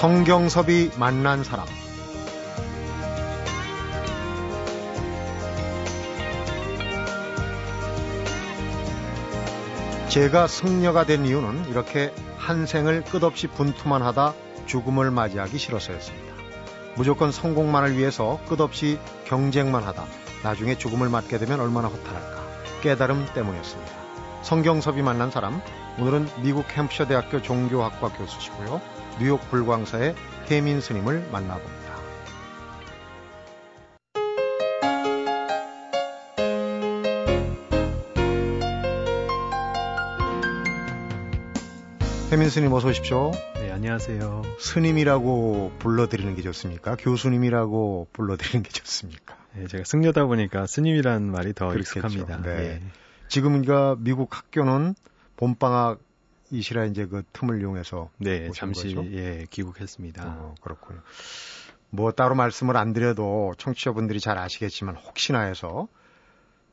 성경섭이 만난 사람 제가 승려가 된 이유는 이렇게 한 생을 끝없이 분투만 하다 죽음을 맞이하기 싫어서였습니다. 무조건 성공만을 위해서 끝없이 경쟁만 하다 나중에 죽음을 맞게 되면 얼마나 허탈할까 깨달음 때문이었습니다. 성경섭이 만난 사람 오늘은 미국 캠프셔 대학교 종교학과 교수시고요. 뉴욕 불광사의 혜민 스님을 만나봅니다. 혜민 스님 어서 오십시오. 네, 안녕하세요. 스님이라고 불러드리는 게 좋습니까? 교수님이라고 불러드리는 게 좋습니까? 네, 제가 승려다 보니까 스님이라는 말이 더 그렇겠죠. 익숙합니다. 네. 예. 지금 그러니까 미국 학교는 봄방학 이시라 이제 그 틈을 이용해서 네, 잠시 거죠? 예, 귀국했습니다. 어, 그렇군요. 뭐 따로 말씀을 안 드려도 청취자분들이 잘 아시겠지만 혹시나 해서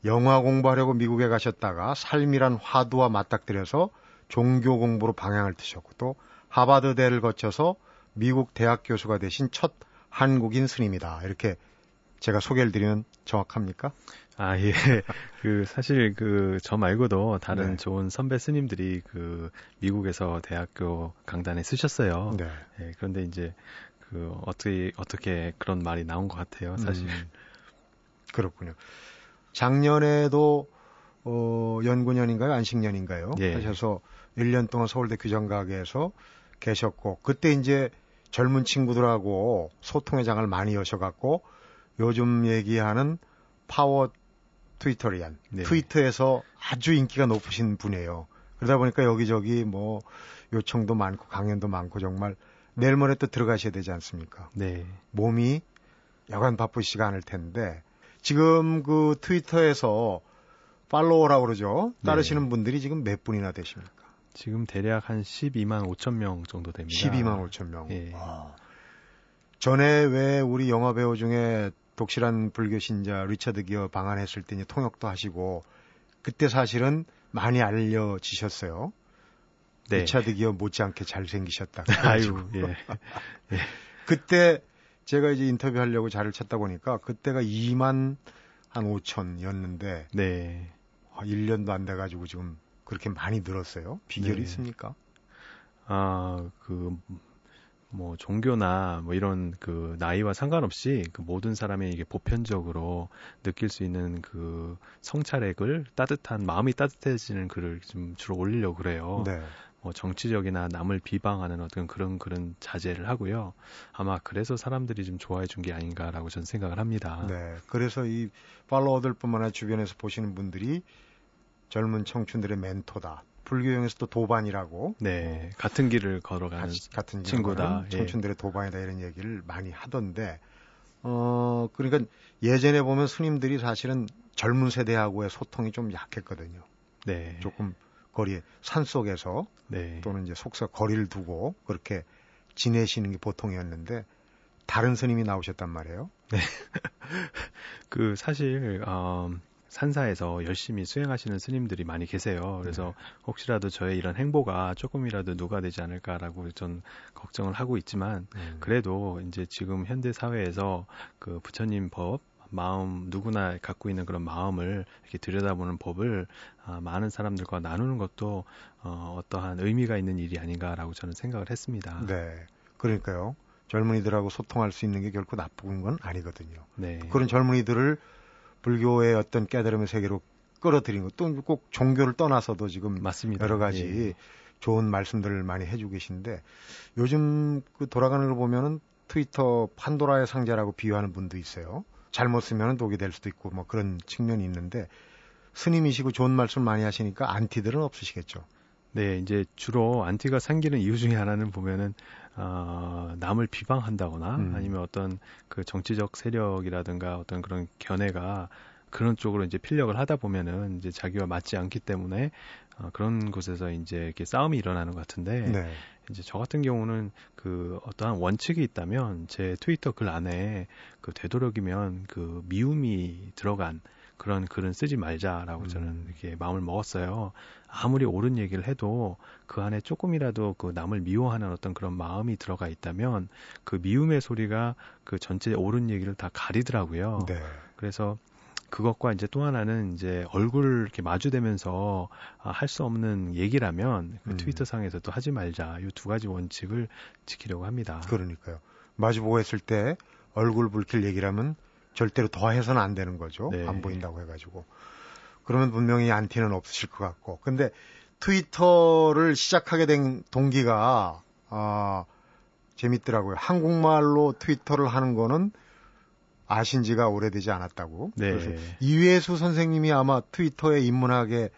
영화 공부하려고 미국에 가셨다가 삶이란 화두와 맞닥뜨려서 종교 공부로 방향을 트셨고 또 하버드대를 거쳐서 미국 대학 교수가 되신 첫 한국인 스님이다. 이렇게 제가 소개를 드리면 정확합니까? 아, 예. 그, 사실 그, 저 말고도 다른 네. 좋은 선배 스님들이 그, 미국에서 대학교 강단에 쓰셨어요. 네. 예, 그런데 이제 그, 어떻게, 어떻게 그런 말이 나온 것 같아요, 사실. 음, 그렇군요. 작년에도, 어, 연구년인가요? 안식년인가요? 예. 하셔서 1년 동안 서울대 규정가게에서 계셨고, 그때 이제 젊은 친구들하고 소통의 장을 많이 여셔갖고, 요즘 얘기하는 파워 트위터리안, 네. 트위터에서 아주 인기가 높으신 분이에요. 그러다 보니까 여기저기 뭐 요청도 많고 강연도 많고 정말 내일 모레 또 들어가셔야 되지 않습니까? 네. 몸이 여간 바쁘시가 않을 텐데 지금 그 트위터에서 팔로워라고 그러죠. 따르시는 네. 분들이 지금 몇 분이나 되십니까? 지금 대략 한 12만 5천 명 정도 됩니다. 12만 5천 명. 예. 아. 전에 왜 우리 영화 배우 중에 독실한 불교 신자 리처드 기어 방한했을 때 이제 통역도 하시고 그때 사실은 많이 알려지셨어요. 네. 리차드 기어 못지않게 잘생기셨다. 아유, 예. 예. 그때 제가 이제 인터뷰하려고 자를 찾다 보니까 그때가 2만 한 5천이었는데 네. 1년도 안 돼가지고 지금 그렇게 많이 늘었어요. 비결이 네. 있습니까? 아, 그 뭐 종교나 뭐 이런 그 나이와 상관없이 그 모든 사람이 이게 보편적으로 느낄 수 있는 그 성찰액을 따뜻한 마음이 따뜻해지는 글을 좀 주로 올리려고 그래요. 네. 뭐 정치적이나 남을 비방하는 어떤 그런 그런 자제를 하고요. 아마 그래서 사람들이 좀 좋아해 준 게 아닌가라고 저는 생각을 합니다. 네. 그래서 이 팔로워들뿐만 아니라 주변에서 보시는 분들이 젊은 청춘들의 멘토다. 불교용에서도 도반이라고 네 같은 길을 걸어가는 같은 친구다 예. 청춘들의 도반이다 이런 얘기를 많이 하던데 어 그러니까 예전에 보면 스님들이 사실은 젊은 세대하고의 소통이 좀 약했거든요. 네. 조금 거리에 산 속에서 네. 또는 이제 속서 거리를 두고 그렇게 지내시는 게 보통이었는데 다른 스님이 나오셨단 말이에요. 네. 그 사실 어, 산사에서 열심히 수행하시는 스님들이 많이 계세요. 그래서 네. 혹시라도 저의 이런 행보가 조금이라도 누가 되지 않을까라고 전 걱정을 하고 있지만 음. 그래도 이제 지금 현대 사회에서 그 부처님 법 마음 누구나 갖고 있는 그런 마음을 이렇게 들여다보는 법을 아, 많은 사람들과 나누는 것도 어, 어떠한 의미가 있는 일이 아닌가라고 저는 생각을 했습니다. 네, 그러니까요. 젊은이들하고 소통할 수 있는 게 결코 나쁜 건 아니거든요. 네. 그런 젊은이들을 불교의 어떤 깨달음의 세계로 끌어들인 것도 꼭 종교를 떠나서도 지금 맞습니다. 여러 가지 예. 좋은 말씀들을 많이 해주고 계신데 요즘 그 돌아가는 걸 보면은 트위터 판도라의 상자라고 비유하는 분도 있어요. 잘못 쓰면 독이 될 수도 있고 뭐 그런 측면이 있는데 스님이시고 좋은 말씀 많이 하시니까 안티들은 없으시겠죠. 네, 이제 주로 안티가 생기는 이유 중에 하나는 보면은 어, 남을 비방한다거나 음. 아니면 어떤 그 정치적 세력이라든가 어떤 그런 견해가 그런 쪽으로 이제 필력을 하다 보면은 이제 자기와 맞지 않기 때문에 어, 그런 곳에서 이제 이렇게 싸움이 일어나는 것 같은데 네. 이제 저 같은 경우는 그 어떠한 원칙이 있다면 제 트위터 글 안에 그 되도록이면 그 미움이 들어간 그런 글은 쓰지 말자라고 음. 저는 이렇게 마음을 먹었어요. 아무리 옳은 얘기를 해도 그 안에 조금이라도 그 남을 미워하는 어떤 그런 마음이 들어가 있다면 그 미움의 소리가 그 전체 옳은 얘기를 다 가리더라고요. 네. 그래서 그것과 이제 또 하나는 이제 얼굴 이렇게 마주대면서 아, 할 수 없는 얘기라면 그 음. 트위터 상에서도 하지 말자. 이 두 가지 원칙을 지키려고 합니다. 그러니까요. 마주보고 했을 때 얼굴 붉힐 얘기라면 절대로 더 해서는 안 되는 거죠. 네. 안 보인다고 해가지고. 그러면 분명히 안티는 없으실 것 같고. 근데 트위터를 시작하게 된 동기가, 아, 재밌더라고요. 한국말로 트위터를 하는 거는 아신 지가 오래되지 않았다고. 네. 그래서 이회수 선생님이 아마 트위터에 입문하게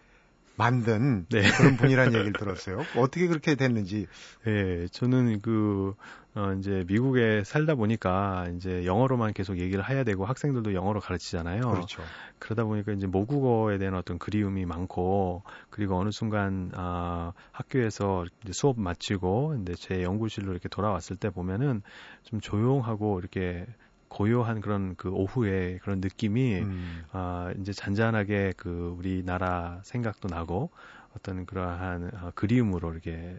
만든 네. 그런 분이라는 얘기를 들었어요. 어떻게 그렇게 됐는지. 네, 저는 그 어, 이제 미국에 살다 보니까 이제 영어로만 계속 얘기를 해야 되고 학생들도 영어로 가르치잖아요. 그렇죠. 그러다 보니까 이제 모국어에 대한 어떤 그리움이 많고 그리고 어느 순간 아, 학교에서 수업 마치고 이제 제 연구실로 이렇게 돌아왔을 때 보면은 좀 조용하고 이렇게 고요한 그런 그 오후에 그런 느낌이 음. 아 이제 잔잔하게 그 우리나라 생각도 나고 어떤 그러한 어, 그리움으로 이렇게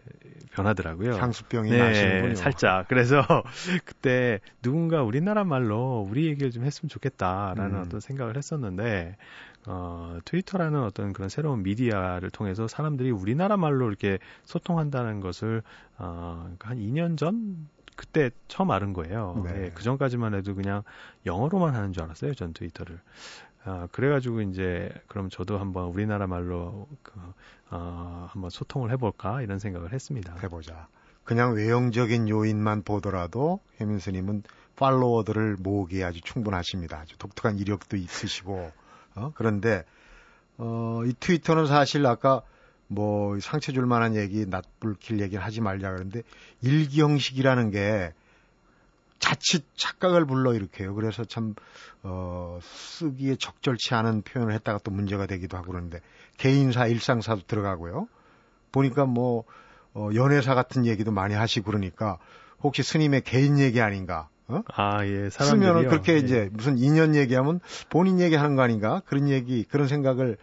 변하더라고요. 향수병이 네, 나시는군요. 살짝. 그래서 그때 누군가 우리나라 말로 우리 얘기를 좀 했으면 좋겠다라는 음. 어떤 생각을 했었는데 어, 트위터라는 어떤 그런 새로운 미디어를 통해서 사람들이 우리나라 말로 이렇게 소통한다는 것을 어, 그러니까 한 2년 전 그때 처음 알은 거예요. 네. 네, 그 전까지만 해도 그냥 영어로만 하는 줄 알았어요, 전 트위터를. 아, 그래가지고 이제 그럼 저도 한번 우리나라 말로 그, 어, 한번 소통을 해볼까 이런 생각을 했습니다. 해보자. 그냥 외형적인 요인만 보더라도 혜민 스님은 팔로워들을 모으기에 아주 충분하십니다. 아주 독특한 이력도 있으시고 어? 그런데 어, 이 트위터는 사실 아까 뭐 상처 줄 만한 얘기, 낯불킬 얘기를 하지 말자 그러는데 일기 형식이라는 게 자칫 착각을 불러 일으켜요. 그래서 참, 어, 쓰기에 적절치 않은 표현을 했다가 또 문제가 되기도 하고 그러는데, 개인사, 일상사도 들어가고요. 보니까 뭐, 어, 연애사 같은 얘기도 많이 하시고 그러니까, 혹시 스님의 개인 얘기 아닌가? 어? 아, 예. 쓰면은 그렇게 예. 이제 무슨 인연 얘기하면 본인 얘기하는 거 아닌가? 그런 얘기, 그런 생각을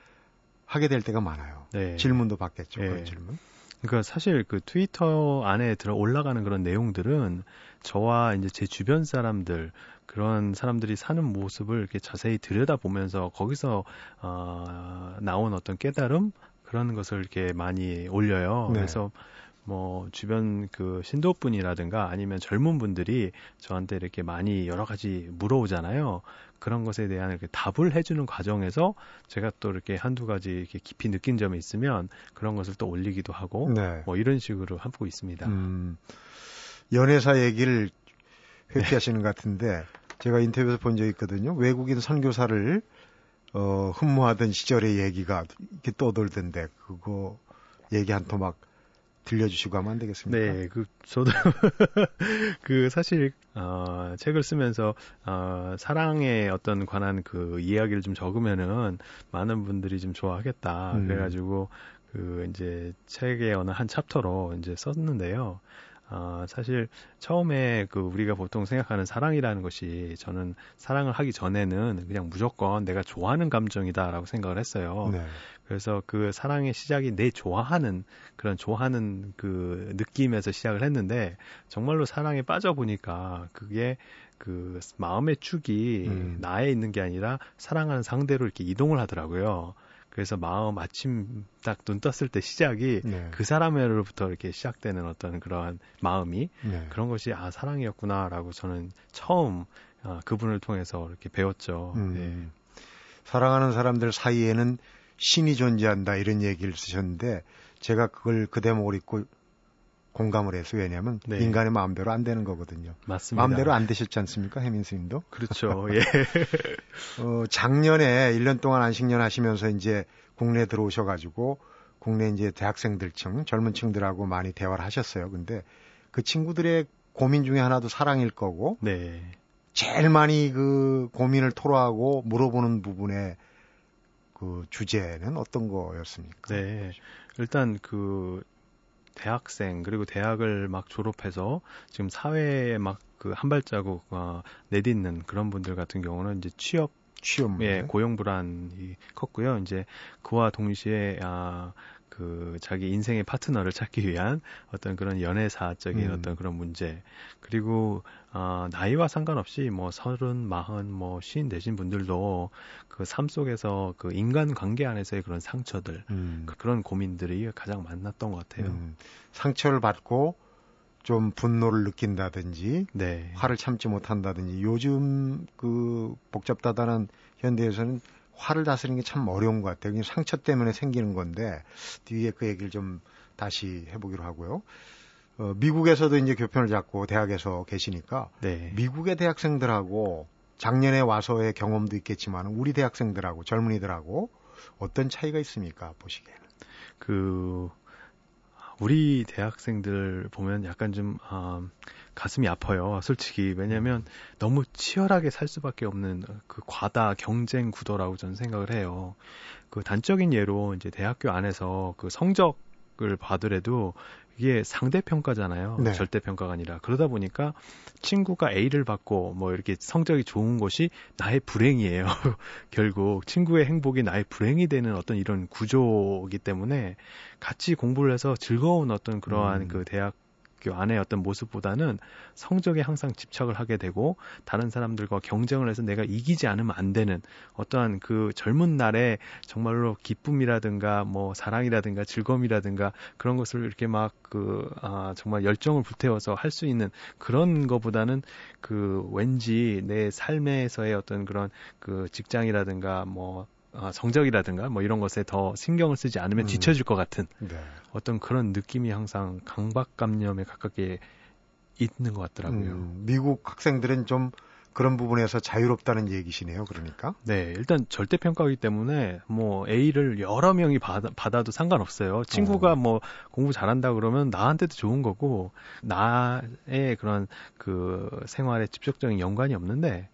하게 될 때가 많아요. 네. 질문도 받겠죠. 네. 그런 질문. 그러니까 사실 그 트위터 안에 들어 올라가는 그런 내용들은 저와 이제 제 주변 사람들 그런 사람들이 사는 모습을 이렇게 자세히 들여다보면서 거기서 어, 나온 어떤 깨달음 그런 것을 이렇게 많이 올려요. 네. 그래서 뭐 주변 그 신도분이라든가 아니면 젊은 분들이 저한테 이렇게 많이 여러 가지 물어오잖아요. 그런 것에 대한 이렇게 답을 해주는 과정에서 제가 또 이렇게 한두 가지 이렇게 깊이 느낀 점이 있으면 그런 것을 또 올리기도 하고 네. 뭐 이런 식으로 하고 있습니다. 음, 연애사 얘기를 회피하시는 네. 것 같은데 제가 인터뷰에서 본 적이 있거든요. 외국인 선교사를 어, 흠모하던 시절의 얘기가 이렇게 떠돌던데 그거 얘기 한 토막 들려주시고 하면 안 되겠습니까? 네, 그 저도 그 사실 어, 책을 쓰면서 어, 사랑에 어떤 관한 그 이야기를 좀 적으면은 많은 분들이 좀 좋아하겠다. 음. 그래가지고 그 이제 책의 어느 한 챕터로 이제 썼는데요. 아, 사실 처음에 그 우리가 보통 생각하는 사랑이라는 것이 저는 사랑을 하기 전에는 그냥 무조건 내가 좋아하는 감정이다라고 생각을 했어요. 네. 그래서 그 사랑의 시작이 내 좋아하는 그런 좋아하는 그 느낌에서 시작을 했는데 정말로 사랑에 빠져 보니까 그게 그 마음의 축이 음. 나에 있는 게 아니라 사랑하는 상대로 이렇게 이동을 하더라고요. 그래서 마음 아침 딱 눈 떴을 때 시작이 네. 그 사람으로부터 이렇게 시작되는 어떤 그러한 마음이 네. 그런 것이 아 사랑이었구나라고 저는 처음 아, 그분을 통해서 이렇게 배웠죠. 음. 네. 사랑하는 사람들 사이에는 신이 존재한다 이런 얘기를 쓰셨는데 제가 그걸 그 대목을 읽고 공감을 해서 왜냐하면 네. 인간의 마음대로 안 되는 거거든요. 맞습니다. 마음대로 안 되셨지 않습니까, 해민 스님도? 그렇죠. 예. 어, 작년에 1년 동안 안식년 하시면서 이제 국내 들어오셔가지고 국내 이제 대학생들층, 젊은층들하고 많이 대화를 하셨어요. 근데 그 친구들의 고민 중에 하나도 사랑일 거고, 네. 제일 많이 그 고민을 토로하고 물어보는 부분에 그 주제는 어떤 거였습니까? 네. 일단 그 대학생 그리고 대학을 막 졸업해서 지금 사회에 막 그 한 발자국 어, 내딛는 그런 분들 같은 경우는 이제 취업 취업. 예, 고용 불안이 컸고요. 이제 그와 동시에 아, 그 자기 인생의 파트너를 찾기 위한 어떤 그런 연애사적인 음. 어떤 그런 문제 그리고 어, 나이와 상관없이 뭐 서른 마흔 뭐 쉰 되신 분들도 그 삶 속에서 그 인간 관계 안에서의 그런 상처들 음. 그, 런 고민들이 가장 많았던 것 같아요. 음. 상처를 받고 좀 분노를 느낀다든지 네. 화를 참지 못한다든지 요즘 그 복잡다단한 현대에서는 화를 다스리는 게 참 어려운 것 같아요. 상처 때문에 생기는 건데 뒤에 그 얘기를 좀 다시 해보기로 하고요. 어, 미국에서도 이제 교편을 잡고 대학에서 계시니까 네. 미국의 대학생들하고 작년에 와서의 경험도 있겠지만 우리 대학생들하고 젊은이들하고 어떤 차이가 있습니까 보시기에는? 그 우리 대학생들 보면 약간 좀 아, 가슴이 아파요. 솔직히 왜냐하면 너무 치열하게 살 수밖에 없는 그 과다 경쟁 구도라고 저는 생각을 해요. 그 단적인 예로 이제 대학교 안에서 그 성적 을 봐더라도 이게 상대 평가잖아요. 네. 절대 평가가 아니라 그러다 보니까 친구가 A를 받고 뭐 이렇게 성적이 좋은 것이 나의 불행이에요. 결국 친구의 행복이 나의 불행이 되는 어떤 이런 구조이기 때문에 같이 공부를 해서 즐거운 어떤 그러한 음. 그 대학 학교 안의 어떤 모습보다는 성적에 항상 집착을 하게 되고 다른 사람들과 경쟁을 해서 내가 이기지 않으면 안 되는 어떠한 그 젊은 날에 정말로 기쁨이라든가 뭐 사랑이라든가 즐거움이라든가 그런 것을 이렇게 막그 아, 정말 열정을 불태워서 할 수 있는 그런 거보다는 그 왠지 내 삶에서의 어떤 그런 그 직장이라든가 뭐 아, 성적이라든가 뭐 이런 것에 더 신경을 쓰지 않으면 음. 뒤처질 것 같은 네. 어떤 그런 느낌이 항상 강박감염에 가깝게 있는 것 같더라고요. 음, 미국 학생들은 좀 그런 부분에서 자유롭다는 얘기시네요. 그러니까. 네, 일단 절대 평가이기 때문에 뭐 A를 여러 명이 받아, 받아도 상관없어요. 친구가 어. 뭐 공부 잘한다 그러면 나한테도 좋은 거고 나의 그런 그 생활에 직접적인 연관이 없는데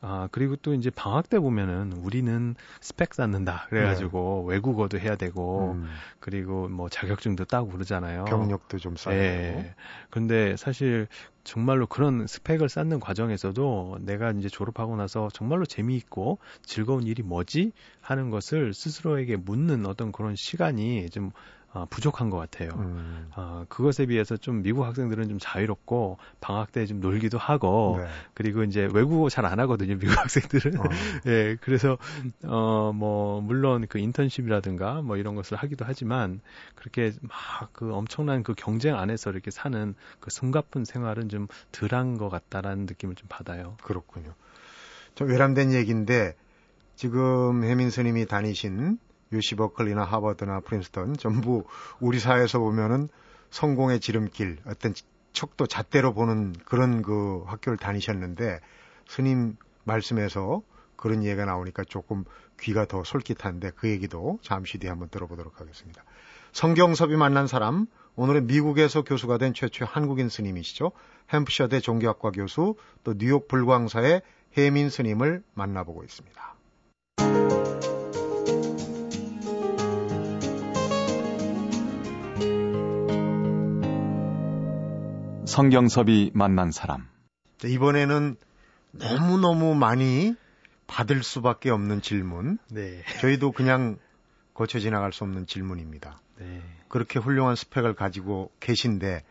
아 그리고 또 이제 방학 때 보면은 우리는 스펙 쌓는다 그래가지고 네. 외국어도 해야 되고 음. 그리고 뭐 자격증도 따고 그러잖아요. 경력도 좀 쌓고. 네. 근데 사실 정말로 그런 스펙을 쌓는 과정에서도 내가 이제 졸업하고 나서 정말로 재미있고 즐거운 일이 뭐지 하는 것을 스스로에게 묻는 어떤 그런 시간이 좀 어, 부족한 것 같아요. 음. 어, 그것에 비해서 좀 미국 학생들은 좀 자유롭고 방학 때 좀 놀기도 하고 네. 그리고 이제 외국어 잘 안 하거든요 미국 학생들은. 어. 예, 그래서 어 뭐 물론 그 인턴십이라든가 뭐 이런 것을 하기도 하지만 그렇게 막 그 엄청난 그 경쟁 안에서 이렇게 사는 그 숨가쁜 생활은 좀 덜한 것 같다라는 느낌을 좀 받아요. 그렇군요. 좀 외람된 얘기인데 지금 혜민 스님이 다니신 유시 버클리나 하버드나 프린스턴 전부 우리 사회에서 보면은 성공의 지름길 어떤 척도 잣대로 보는 그런 그 학교를 다니셨는데 스님 말씀에서 그런 얘기가 나오니까 조금 귀가 더 솔깃한데 그 얘기도 잠시 뒤에 한번 들어보도록 하겠습니다. 성경섭이 만난 사람 오늘은 미국에서 교수가 된 최초의 한국인 스님이시죠. 햄프셔대 종교학과 교수 또 뉴욕 불광사의 해민 스님을 만나보고 있습니다. 성경섭이 만난 사람. 이번에는 너무너무 많이 받을 수밖에 없는 질문. 네. 저희도 그냥 거쳐 지나갈 수 없는 질문입니다. 네. 그렇게 훌륭한 스펙을 가지고 계신데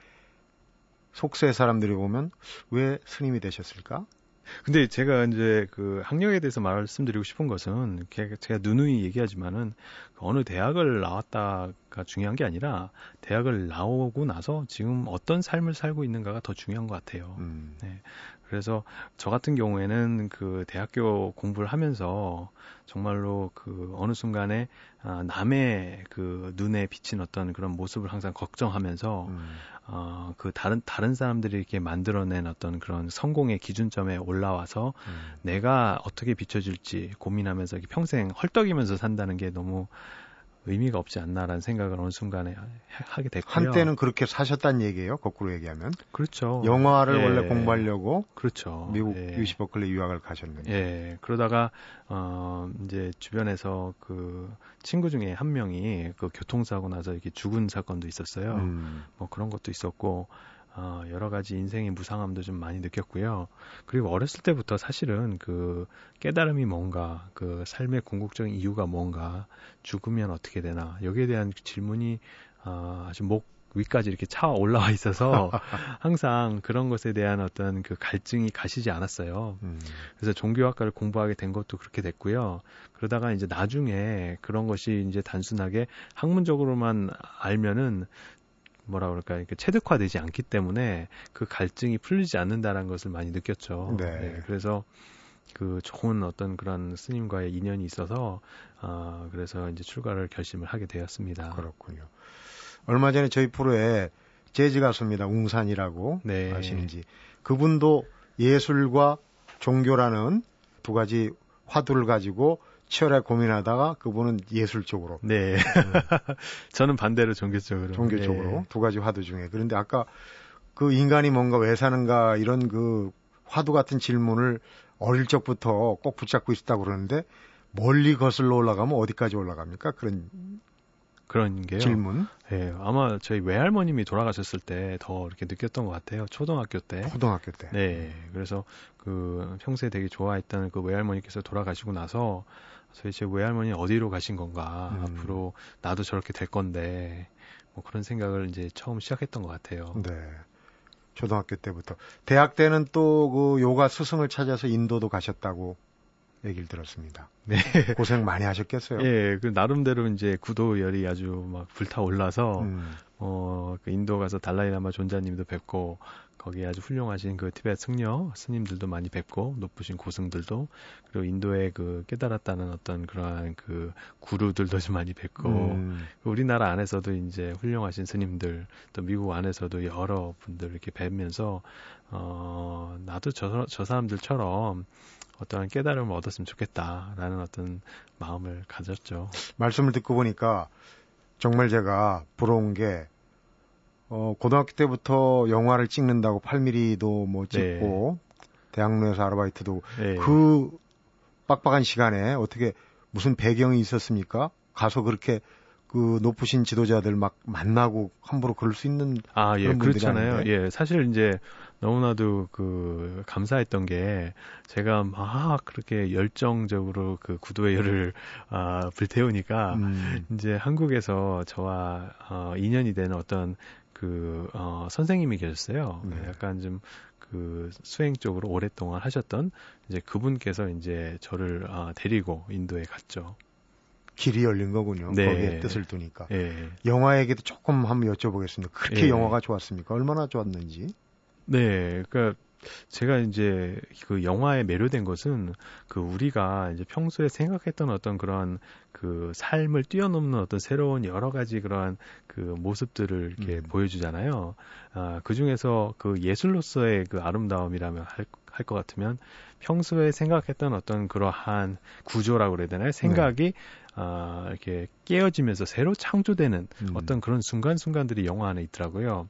속세 사람들이 보면 왜 스님이 되셨을까? 근데 제가 이제 그 학력에 대해서 말씀드리고 싶은 것은 제가 누누이 얘기하지만은 어느 대학을 나왔다가 중요한 게 아니라 대학을 나오고 나서 지금 어떤 삶을 살고 있는가가 더 중요한 것 같아요. 음. 네. 그래서 저 같은 경우에는 그 대학교 공부를 하면서 정말로 그 어느 순간에 아, 남의 그 눈에 비친 어떤 그런 모습을 항상 걱정하면서 음. 어, 그 다른 다른 사람들이 이렇게 만들어낸 어떤 그런 성공의 기준점에 올라와서 음. 내가 어떻게 비춰질지 고민하면서 평생 헐떡이면서 산다는 게 너무 의미가 없지 않나라는 생각을 어느 순간에 하게 됐고요. 한때는 그렇게 사셨다는 얘기예요. 거꾸로 얘기하면. 그렇죠. 영화를 예. 원래 공부하려고 그렇죠. 미국 예. 유시 버클리 유학을 가셨는데. 예. 그러다가 어 이제 주변에서 그 친구 중에 한 명이 그 교통사고 나서 이렇게 죽은 사건도 있었어요. 음. 뭐 그런 것도 있었고 어, 여러 가지 인생의 무상함도 좀 많이 느꼈고요. 그리고 어렸을 때부터 사실은 그 깨달음이 뭔가, 그 삶의 궁극적인 이유가 뭔가, 죽으면 어떻게 되나, 여기에 대한 질문이 어, 아주 목 위까지 이렇게 차 올라와 있어서 항상 그런 것에 대한 어떤 그 갈증이 가시지 않았어요. 음. 그래서 종교학과를 공부하게 된 것도 그렇게 됐고요. 그러다가 이제 나중에 그런 것이 이제 단순하게 학문적으로만 알면은 뭐라 그럴까 이렇게 체득화되지 않기 때문에 그 갈증이 풀리지 않는다라는 것을 많이 느꼈죠. 네. 네. 그래서 그 좋은 어떤 그런 스님과의 인연이 있어서 어, 그래서 이제 출가를 결심을 하게 되었습니다. 그렇군요. 얼마 전에 저희 프로에 재즈 가수입니다. 웅산이라고 네. 아시는지 그분도 예술과 종교라는 두 가지 화두를 가지고 치열하게 고민하다가 그분은 예술 쪽으로. 네. 음. 저는 반대로 종교 쪽으로. 종교 네. 쪽으로 두 가지 화두 중에. 그런데 아까 그 인간이 뭔가 왜 사는가 이런 그 화두 같은 질문을 어릴 적부터 꼭 붙잡고 있었다고 그러는데 멀리 거슬러 올라가면 어디까지 올라갑니까? 그런 그런 게요. 질문. 예, 아마 저희 외할머님이 돌아가셨을 때 더 이렇게 느꼈던 것 같아요. 초등학교 때. 초등학교 때. 네, 그래서 그 평소에 되게 좋아했던 그 외할머니께서 돌아가시고 나서 도대체 외할머니 어디로 가신 건가? 음. 앞으로 나도 저렇게 될 건데 뭐 그런 생각을 이제 처음 시작했던 것 같아요. 네. 초등학교 때부터 대학 때는 또 그 요가 스승을 찾아서 인도도 가셨다고 얘기를 들었습니다. 네. 고생 많이 하셨겠어요. 예, 그 나름대로 이제 구도열이 아주 막 불타 올라서 음. 어, 그 인도 가서 달라이라마 존자님도 뵙고 거기에 아주 훌륭하신 그 티베트 승려 스님들도 많이 뵙고 높으신 고승들도 그리고 인도에 그 깨달았다는 어떤 그러한 그 구루들도 좀 많이 뵙고 음. 그 우리나라 안에서도 이제 훌륭하신 스님들 또 미국 안에서도 여러 분들 이렇게 뵈면서 어 나도 저, 저 사람들처럼 어떠한 깨달음을 얻었으면 좋겠다라는 어떤 마음을 가졌죠. 말씀을 듣고 보니까 정말 제가 부러운 게 어, 고등학교 때부터 영화를 찍는다고 8mm도 뭐 찍고 네. 대학로에서 아르바이트도 네. 그 빡빡한 시간에 어떻게 무슨 배경이 있었습니까? 가서 그렇게 그 높으신 지도자들 막 만나고 함부로 그럴 수 있는 아, 예, 그렇잖아요. 아닌데. 예, 사실 이제 너무나도 그 감사했던 게 제가 막 그렇게 열정적으로 그 구도의 열을 아, 불태우니까 음. 이제 한국에서 저와 어, 인연이 되는 어떤 그 어, 선생님이 계셨어요. 네. 약간 좀그 수행 쪽으로 오랫동안 하셨던 이제 그분께서 이제 저를 아, 데리고 인도에 갔죠. 길이 열린 거군요. 네. 거기에 뜻을 두니까. 네. 영화 얘기도 조금 한번 여쭤보겠습니다. 그렇게 네. 영화가 좋았습니까? 얼마나 좋았는지? 네, 그러니까 제가 이제 그 영화에 매료된 것은 그 우리가 이제 평소에 생각했던 어떤 그런 그 삶을 뛰어넘는 어떤 새로운 여러 가지 그러한 그 모습들을 이렇게 음. 보여주잖아요. 아, 그 중에서 그 예술로서의 그 아름다움이라면 할, 할 것 같으면 평소에 생각했던 어떤 그러한 구조라고 그래야 되나요? 생각이 네. 아, 이렇게 깨어지면서 새로 창조되는 음. 어떤 그런 순간순간들이 영화 안에 있더라고요.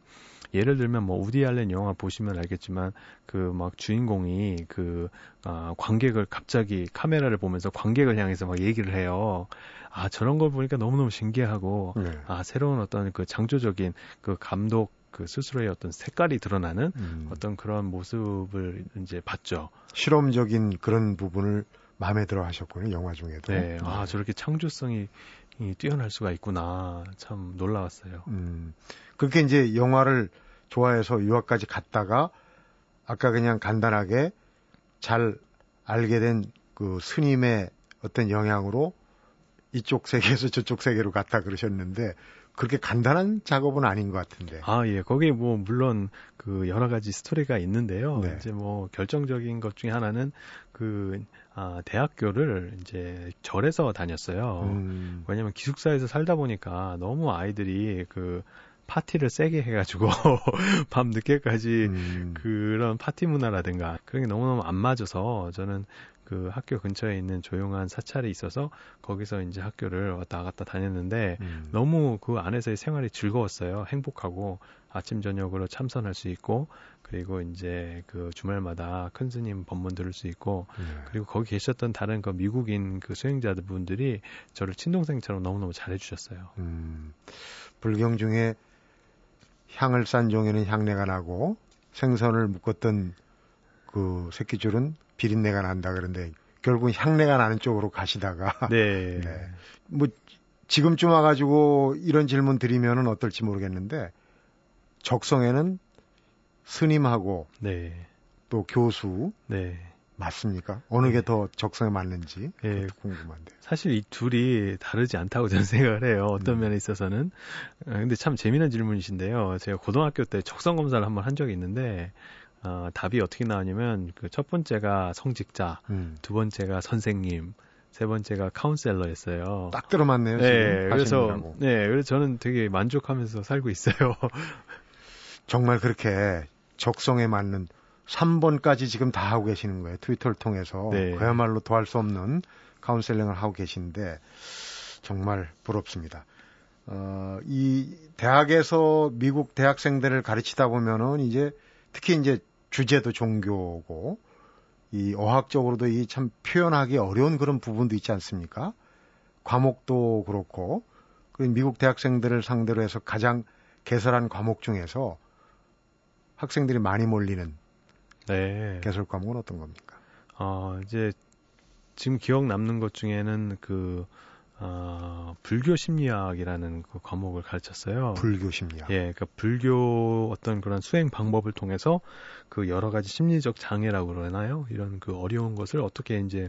예를 들면 뭐 우디 알렌 영화 보시면 알겠지만 그 막 주인공이 그 아, 관객을 갑자기 카메라를 보면서 관객을 향해서 막 얘기를 해요. 아 저런 걸 보니까 너무너무 신기하고 네. 아 새로운 어떤 그 창조적인 그 감독 그 스스로의 어떤 색깔이 드러나는 음. 어떤 그런 모습을 이제 봤죠. 실험적인 그런 부분을 마음에 들어 하셨군요, 영화 중에도. 네. 아, 저렇게 창조성이 뛰어날 수가 있구나. 참 놀라웠어요. 음. 그렇게 이제 영화를 좋아해서 유학까지 갔다가 아까 그냥 간단하게 잘 알게 된 그 스님의 어떤 영향으로 이쪽 세계에서 저쪽 세계로 갔다 그러셨는데 그렇게 간단한 작업은 아닌 것 같은데. 아, 예. 거기에 뭐, 물론 그 여러 가지 스토리가 있는데요. 네. 이제 뭐, 결정적인 것 중에 하나는 그, 아, 대학교를 이제 절에서 다녔어요. 음. 왜냐면 기숙사에서 살다 보니까 너무 아이들이 그, 파티를 세게 해가지고 밤 늦게까지 음. 그런 파티 문화라든가 그런 게 너무너무 안 맞아서 저는 그 학교 근처에 있는 조용한 사찰이 있어서 거기서 이제 학교를 왔다 갔다 다녔는데 음. 너무 그 안에서의 생활이 즐거웠어요. 행복하고 아침 저녁으로 참선할 수 있고 그리고 이제 그 주말마다 큰 스님 법문 들을 수 있고 네. 그리고 거기 계셨던 다른 그 미국인 그 수행자들 분들이 저를 친동생처럼 너무너무 잘해 주셨어요. 음. 불경 중에 향을 싼 종에는 향내가 나고 생선을 묶었던 그 새끼줄은 비린내가 난다 그런데 결국 향내가 나는 쪽으로 가시다가 네. 네. 뭐 지금쯤 와가지고 이런 질문 드리면은 어떨지 모르겠는데 적성에는 스님하고 네. 또 교수 네. 맞습니까? 어느 네. 게더 적성에 맞는지 네. 궁금한데. 사실 이 둘이 다르지 않다고 저는 생각을 해요. 어떤 음. 면에 있어서는. 어, 근데 참 재미난 질문이신데요. 제가 고등학교 때 적성 검사를 한번 한 적이 있는데 어, 답이 어떻게 나왔냐면 그 첫 번째가 성직자, 음. 두 번째가 선생님, 세 번째가 카운셀러였어요. 딱 들어맞네요. 네, 그래서 네, 그래서 저는 되게 만족하면서 살고 있어요. 정말 그렇게 적성에 맞는 3번까지 지금 다 하고 계시는 거예요. 트위터를 통해서 네. 그야말로 더할 수 없는 카운셀링을 하고 계신데 정말 부럽습니다. 어, 이 대학에서 미국 대학생들을 가르치다 보면은 이제 특히 이제 주제도 종교고 이 어학적으로도 이 참 표현하기 어려운 그런 부분도 있지 않습니까? 과목도 그렇고 그 미국 대학생들을 상대로 해서 가장 개설한 과목 중에서 학생들이 많이 몰리는 네. 개설 과목은 어떤 겁니까? 어, 이제 지금 기억 남는 것 중에는 그 어, 불교 심리학이라는 그 과목을 가르쳤어요. 불교 심리학. 예, 그러니까 불교 어떤 그런 수행 방법을 통해서 그 여러 가지 심리적 장애라고 그러나요? 이런 그 어려운 것을 어떻게 이제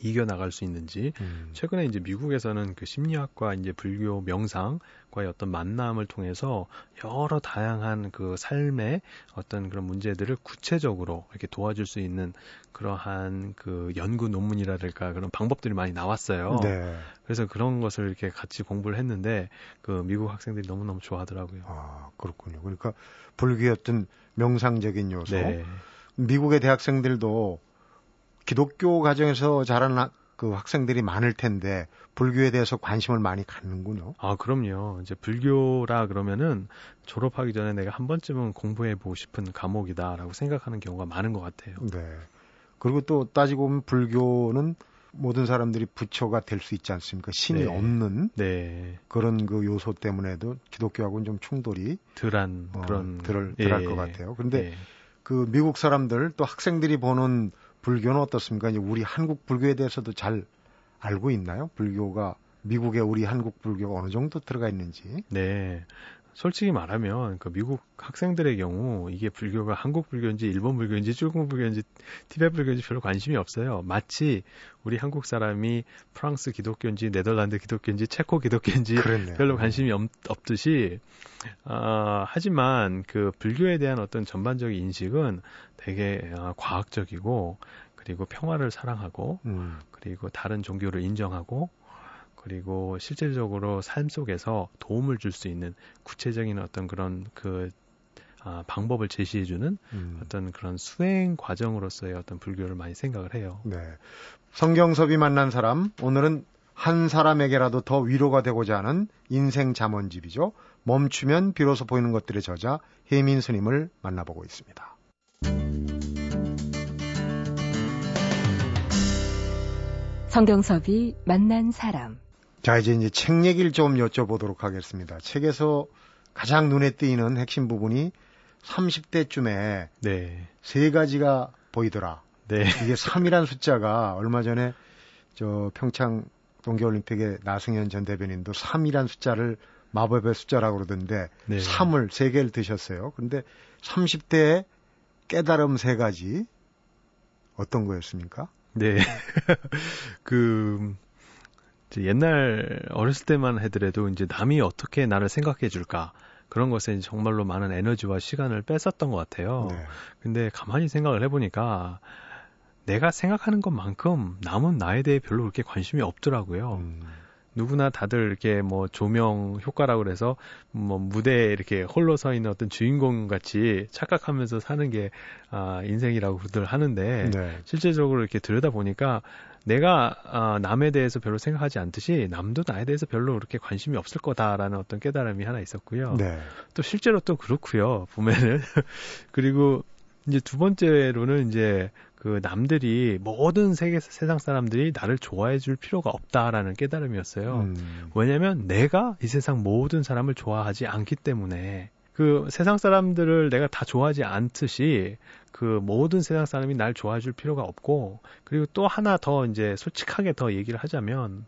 이겨 나갈 수 있는지 음. 최근에 이제 미국에서는 그 심리학과 이제 불교 명상과의 어떤 만남을 통해서 여러 다양한 그 삶의 어떤 그런 문제들을 구체적으로 이렇게 도와줄 수 있는 그러한 그 연구 논문이라든가 그런 방법들이 많이 나왔어요. 네. 그래서 그런 것을 이렇게 같이 공부를 했는데 그 미국 학생들이 너무너무 좋아하더라고요. 아, 그렇군요. 그러니까 불교의 어떤 명상적인 요소. 네. 미국의 대학생들도 기독교 가정에서 자란 그 학생들이 많을 텐데 불교에 대해서 관심을 많이 갖는군요. 아, 그럼요. 이제 불교라 그러면은 졸업하기 전에 내가 한 번쯤은 공부해 보고 싶은 과목이다라고 생각하는 경우가 많은 것 같아요. 네. 그리고 또 따지고 보면 불교는 모든 사람들이 부처가 될 수 있지 않습니까? 신이 네. 없는 네. 그런 그 요소 때문에도 기독교하고는 좀 충돌이 덜한 어, 그런 덜, 덜할 예. 것 같아요. 그런데 예. 그 미국 사람들 또 학생들이 보는 불교는 어떻습니까? 이제 우리 한국 불교에 대해서도 잘 알고 있나요? 불교가 미국에 우리 한국 불교가 어느 정도 들어가 있는지. 네. 솔직히 말하면 그 미국 학생들의 경우 이게 불교가 한국 불교인지 일본 불교인지 중국 불교인지 티베트 불교인지 별로 관심이 없어요. 마치 우리 한국 사람이 프랑스 기독교인지 네덜란드 기독교인지 체코 기독교인지 그랬네요. 별로 관심이 없, 없듯이 어, 하지만 그 불교에 대한 어떤 전반적인 인식은 되게 어, 과학적이고 그리고 평화를 사랑하고 음. 그리고 다른 종교를 인정하고 그리고 실질적으로 삶 속에서 도움을 줄 수 있는 구체적인 어떤 그런 그 아, 방법을 제시해주는 음. 어떤 그런 수행 과정으로서의 어떤 불교를 많이 생각을 해요. 네. 성경섭이 만난 사람, 오늘은 한 사람에게라도 더 위로가 되고자 하는 인생 잠원집이죠. 멈추면 비로소 보이는 것들의 저자 혜민 스님을 만나보고 있습니다. 성경섭이 만난 사람. 자, 이제 이제 책 얘기를 좀 여쭤보도록 하겠습니다. 책에서 가장 눈에 띄는 핵심 부분이 30대쯤에 네. 세 가지가 보이더라. 네. 이게 3이란 숫자가 얼마 전에 저 평창 동계올림픽의 나승현 전 대변인도 3이란 숫자를 마법의 숫자라고 그러던데 네. 3을 세 개를 드셨어요. 그런데 30대에 깨달음 세 가지 어떤 거였습니까? 네. 그 옛날 어렸을 때만 해더라도 이제 남이 어떻게 나를 생각해 줄까 그런 것에 정말로 많은 에너지와 시간을 뺐었던 것 같아요. 네. 근데 가만히 생각을 해보니까 내가 생각하는 것만큼 남은 나에 대해 별로 그렇게 관심이 없더라고요. 음. 누구나 다들 이렇게 뭐 조명 효과라고 그래서 뭐 무대에 이렇게 홀로 서 있는 어떤 주인공 같이 착각하면서 사는 게 아, 인생이라고들 하는데 네. 실제적으로 이렇게 들여다 보니까 내가 아, 남에 대해서 별로 생각하지 않듯이 남도 나에 대해서 별로 그렇게 관심이 없을 거다라는 어떤 깨달음이 하나 있었고요. 네. 또 실제로 또 그렇고요. 보면은 그리고 이제 두 번째로는 이제 그 남들이 모든 세계 세상 사람들이 나를 좋아해 줄 필요가 없다라는 깨달음이었어요. 음. 왜냐면 내가 이 세상 모든 사람을 좋아하지 않기 때문에 그 세상 사람들을 내가 다 좋아하지 않듯이 그 모든 세상 사람이 날 좋아해 줄 필요가 없고 그리고 또 하나 더 이제 솔직하게 더 얘기를 하자면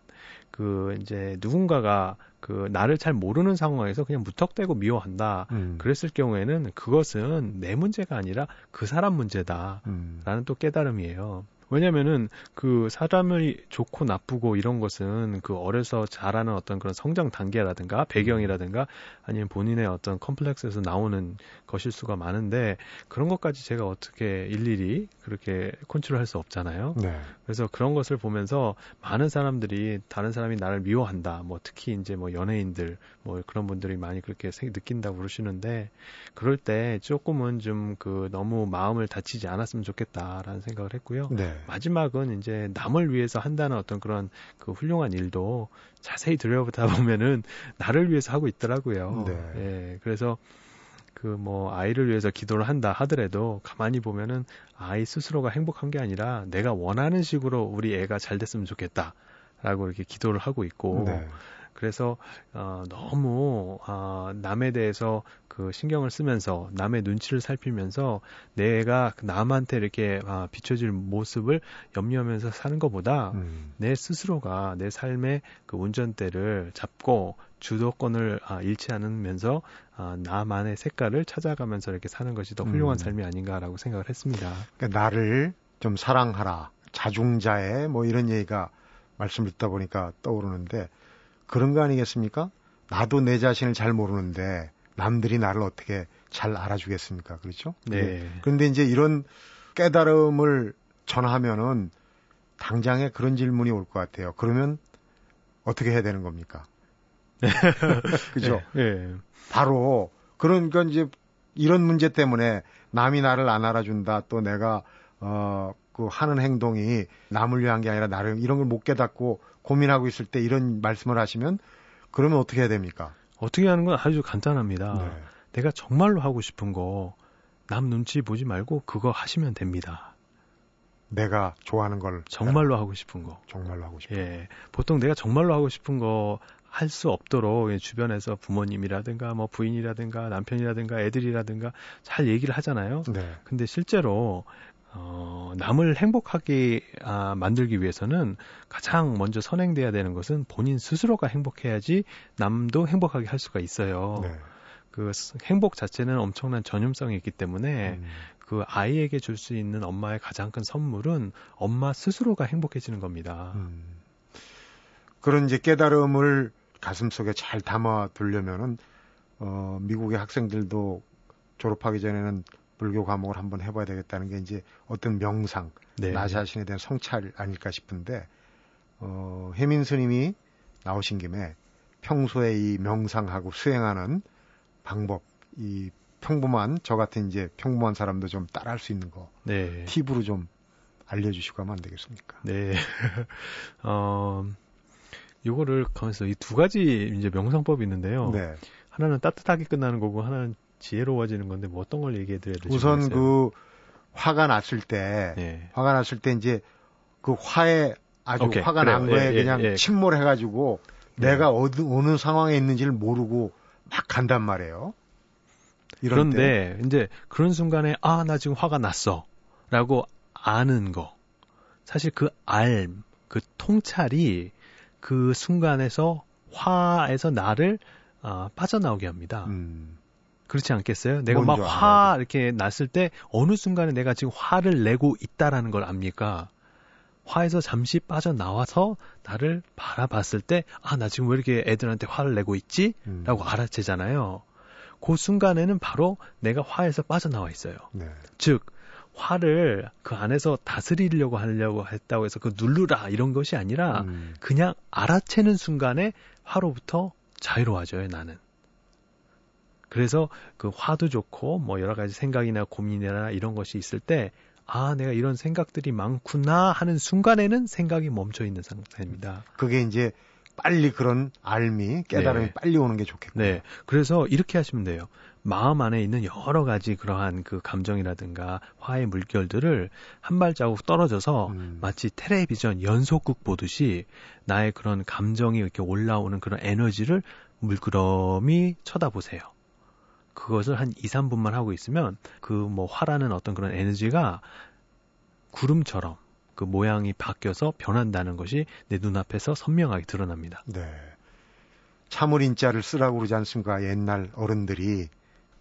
그 이제 누군가가 그 나를 잘 모르는 상황에서 그냥 무턱대고 미워한다. 음. 그랬을 경우에는 그것은 내 문제가 아니라 그 사람 문제다라는 음. 또 깨달음이에요. 왜냐면은 그 사람이 좋고 나쁘고 이런 것은 그 어려서 자라는 어떤 그런 성장 단계라든가 배경이라든가 아니면 본인의 어떤 컴플렉스에서 나오는 것일 수가 많은데 그런 것까지 제가 어떻게 일일이 그렇게 컨트롤할 수 없잖아요. 네. 그래서 그런 것을 보면서 많은 사람들이 다른 사람이 나를 미워한다. 뭐 특히 이제 뭐 연예인들 뭐 그런 분들이 많이 그렇게 느낀다고 그러시는데 그럴 때 조금은 좀 그 너무 마음을 다치지 않았으면 좋겠다라는 생각을 했고요. 네. 마지막은 이제 남을 위해서 한다는 어떤 그런 그 훌륭한 일도 자세히 들여보다 보면은 나를 위해서 하고 있더라고요. 네. 예. 그래서 그 뭐 아이를 위해서 기도를 한다 하더라도 가만히 보면은 아이 스스로가 행복한 게 아니라 내가 원하는 식으로 우리 애가 잘 됐으면 좋겠다라고 이렇게 기도를 하고 있고 네. 그래서 어, 너무 어, 남에 대해서 그 신경을 쓰면서 남의 눈치를 살피면서 내가 남한테 이렇게 아, 비춰질 모습을 염려하면서 사는 것보다 음. 내 스스로가 내 삶의 그 운전대를 잡고 주도권을 아, 잃지 않으면서 아, 나만의 색깔을 찾아가면서 이렇게 사는 것이 더 훌륭한 음. 삶이 아닌가라고 생각을 했습니다. 그러니까 나를 좀 사랑하라. 자중자의 뭐 이런 얘기가 말씀 듣다 보니까 떠오르는데 그런 거 아니겠습니까? 나도 내 자신을 잘 모르는데 남들이 나를 어떻게 잘 알아주겠습니까? 그렇죠? 네. 그런데 이제 이런 깨달음을 전하면은 당장에 그런 질문이 올 것 같아요. 그러면 어떻게 해야 되는 겁니까? 그죠? 네. 네. 바로 그런 건 이제 이런 문제 때문에 남이 나를 안 알아준다 또 내가 어 그 하는 행동이 남을 위한 게 아니라 나를 이런 걸 못 깨닫고 고민하고 있을 때 이런 말씀을 하시면 그러면 어떻게 해야 됩니까? 어떻게 하는 건 아주 간단합니다. 네. 내가 정말로 하고 싶은 거 남 눈치 보지 말고 그거 하시면 됩니다. 내가 좋아하는 걸 정말로 하고 싶은 거. 정말로 하고 싶은 예. 보통 내가 정말로 하고 싶은 거 할 수 없도록 주변에서 부모님이라든가 뭐 부인이라든가 남편이라든가 애들이라든가 잘 얘기를 하잖아요. 네. 근데 실제로 어, 남을 행복하게 아, 만들기 위해서는 가장 먼저 선행돼야 되는 것은 본인 스스로가 행복해야지 남도 행복하게 할 수가 있어요. 네. 그 행복 자체는 엄청난 전염성이 있기 때문에 음. 그 아이에게 줄 수 있는 엄마의 가장 큰 선물은 엄마 스스로가 행복해지는 겁니다. 음. 그런 이제 깨달음을 가슴 속에 잘 담아 두려면은 어, 미국의 학생들도 졸업하기 전에는 불교 과목을 한번 해봐야 되겠다는 게 이제 어떤 명상, 네. 나 자신에 대한 성찰 아닐까 싶은데 어, 혜민 스님이 나오신 김에 평소에 이 명상하고 수행하는 방법, 이 평범한 저 같은 이제 평범한 사람도 좀 따라할 수 있는 거 네. 팁으로 좀 알려주시고 하면 안 되겠습니까? 네. 어, 요거를 가면서 이 두 가지 이제 명상법이 있는데요. 네. 하나는 따뜻하게 끝나는 거고 하나는 지혜로워지는 건데 뭐 어떤 걸 얘기해 드려야 될지 우선 모르겠어요. 그 화가 났을 때 네. 화가 났을 때 이제 그 화에 아주 오케이, 화가 그래요. 난 거에 예, 예 그냥 예, 침몰해 가지고 네. 내가 어느 어느 상황에 있는지를 모르고 막 간단 말이에요. 그런데 때. 이제 그런 순간에 아 나 지금 화가 났어라고 아는 거 사실 그 알, 그 통찰이 그 순간에서 화에서 나를 어, 빠져나오게 합니다. 음. 그렇지 않겠어요? 내가 막 화 이렇게 났을 때 어느 순간에 내가 지금 화를 내고 있다라는 걸 압니까? 화에서 잠시 빠져나와서 나를 바라봤을 때, 아, 나 지금 왜 이렇게 애들한테 화를 내고 있지? 음. 라고 알아채잖아요. 그 순간에는 바로 내가 화에서 빠져나와 있어요. 네. 즉, 화를 그 안에서 다스리려고 하려고 했다고 해서 그 누르라 이런 것이 아니라 음. 그냥 알아채는 순간에 화로부터 자유로워져요, 나는. 그래서 그 화도 좋고 뭐 여러 가지 생각이나 고민이나 이런 것이 있을 때 아, 내가 이런 생각들이 많구나 하는 순간에는 생각이 멈춰 있는 상태입니다. 그게 이제 빨리 그런 알미, 깨달음이 네. 빨리 오는 게 좋겠고요. 네. 그래서 이렇게 하시면 돼요. 마음 안에 있는 여러 가지 그러한 그 감정이라든가 화의 물결들을 한 발자국 떨어져서 음. 마치 텔레비전 연속극 보듯이 나의 그런 감정이 이렇게 올라오는 그런 에너지를 물끄러미 쳐다보세요. 그것을 한 2, 3분만 하고 있으면 그 뭐 화라는 어떤 그런 에너지가 구름처럼 그 모양이 바뀌어서 변한다는 것이 내 눈앞에서 선명하게 드러납니다. 네. 참을 인자를 쓰라고 그러지 않습니까? 옛날 어른들이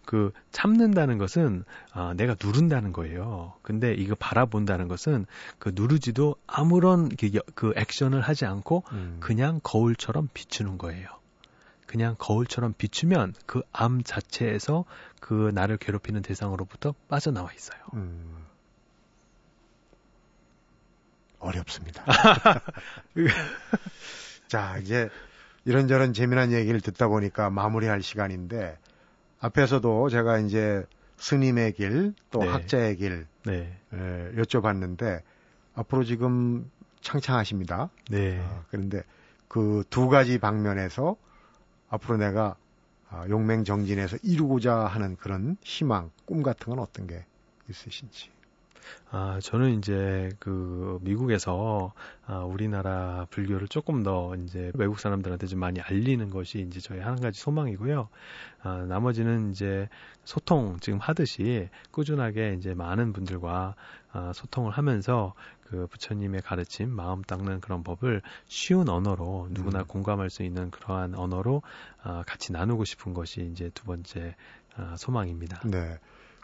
그 참는다는 것은 아, 내가 누른다는 거예요. 근데 이거 바라본다는 것은 그 누르지도 아무런 그, 그 액션을 하지 않고 음. 그냥 거울처럼 비추는 거예요. 그냥 거울처럼 비추면 그 암 자체에서 그 나를 괴롭히는 대상으로부터 빠져나와 있어요. 음. 어렵습니다. 자, 이제 이런저런 재미난 얘기를 듣다 보니까 마무리할 시간인데 앞에서도 제가 이제 스님의 길, 또 네. 학자의 길 네. 에, 여쭤봤는데 앞으로 지금 창창하십니다. 네. 어, 그런데 그 두 가지 방면에서 앞으로 내가 아, 용맹정진에서 이루고자 하는 그런 희망, 꿈 같은 건 어떤 게 있으신지. 아, 저는 이제 그 미국에서 아, 우리나라 불교를 조금 더 이제 외국 사람들한테 좀 많이 알리는 것이 이제 저희 한 가지 소망이고요. 아, 나머지는 이제 소통 지금 하듯이 꾸준하게 이제 많은 분들과 아, 소통을 하면서 그 부처님의 가르침, 마음 닦는 그런 법을 쉬운 언어로 누구나 음. 공감할 수 있는 그러한 언어로 아, 같이 나누고 싶은 것이 이제 두 번째 아, 소망입니다. 네.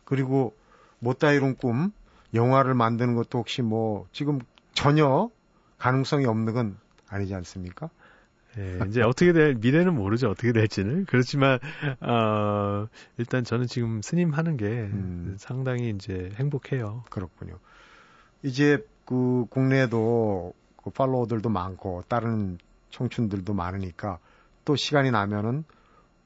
그리고 못다 이룬 꿈 영화를 만드는 것도 혹시 뭐 지금 전혀 가능성이 없는 건 아니지 않습니까? 예, 이제 어떻게 될 미래는 모르죠 어떻게 될지는 그렇지만 어, 일단 저는 지금 스님 하는 게 음. 상당히 이제 행복해요. 그렇군요. 이제 그 국내에도 그 팔로워들도 많고 다른 청춘들도 많으니까 또 시간이 나면은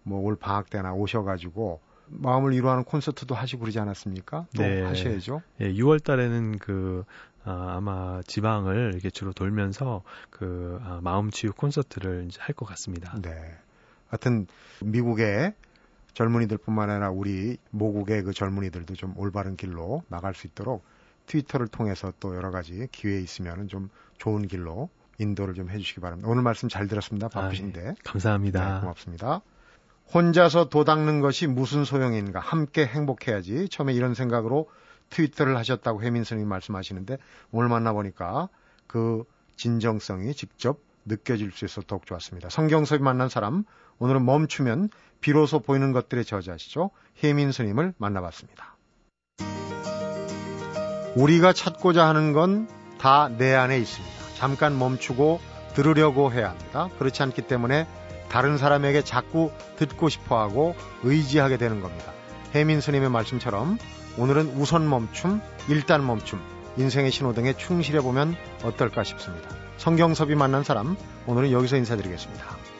뭐 올 방학 때나 오셔가지고 마음을 위로하는 콘서트도 하시고 그러지 않았습니까? 또 네. 하셔야죠. 예, 6월 달에는 그 아, 아마 지방을 이렇게 주로 돌면서 그 아, 마음 치유 콘서트를 이제 할 것 같습니다. 네. 하여튼 미국의 젊은이들뿐만 아니라 우리 모국의 그 젊은이들도 좀 올바른 길로 나갈 수 있도록 트위터를 통해서 또 여러 가지 기회 있으면 좀 좋은 길로 인도를 좀 해주시기 바랍니다. 오늘 말씀 잘 들었습니다. 바쁘신데. 아, 예. 감사합니다. 네, 고맙습니다. 혼자서 도닦는 것이 무슨 소용인가? 함께 행복해야지. 처음에 이런 생각으로 트위터를 하셨다고 혜민 스님이 말씀하시는데 오늘 만나보니까 그 진정성이 직접 느껴질 수 있어서 더욱 좋았습니다. 성경섭이 만난 사람, 오늘은 멈추면 비로소 보이는 것들의 저자시죠. 혜민 스님을 만나봤습니다. 우리가 찾고자 하는 건 다 내 안에 있습니다. 잠깐 멈추고 들으려고 해야 합니다. 그렇지 않기 때문에 다른 사람에게 자꾸 듣고 싶어 하고 의지하게 되는 겁니다. 혜민 스님의 말씀처럼 오늘은 우선 멈춤, 일단 멈춤, 인생의 신호등에 충실해 보면 어떨까 싶습니다. 성경섭이 만난 사람, 오늘은 여기서 인사드리겠습니다.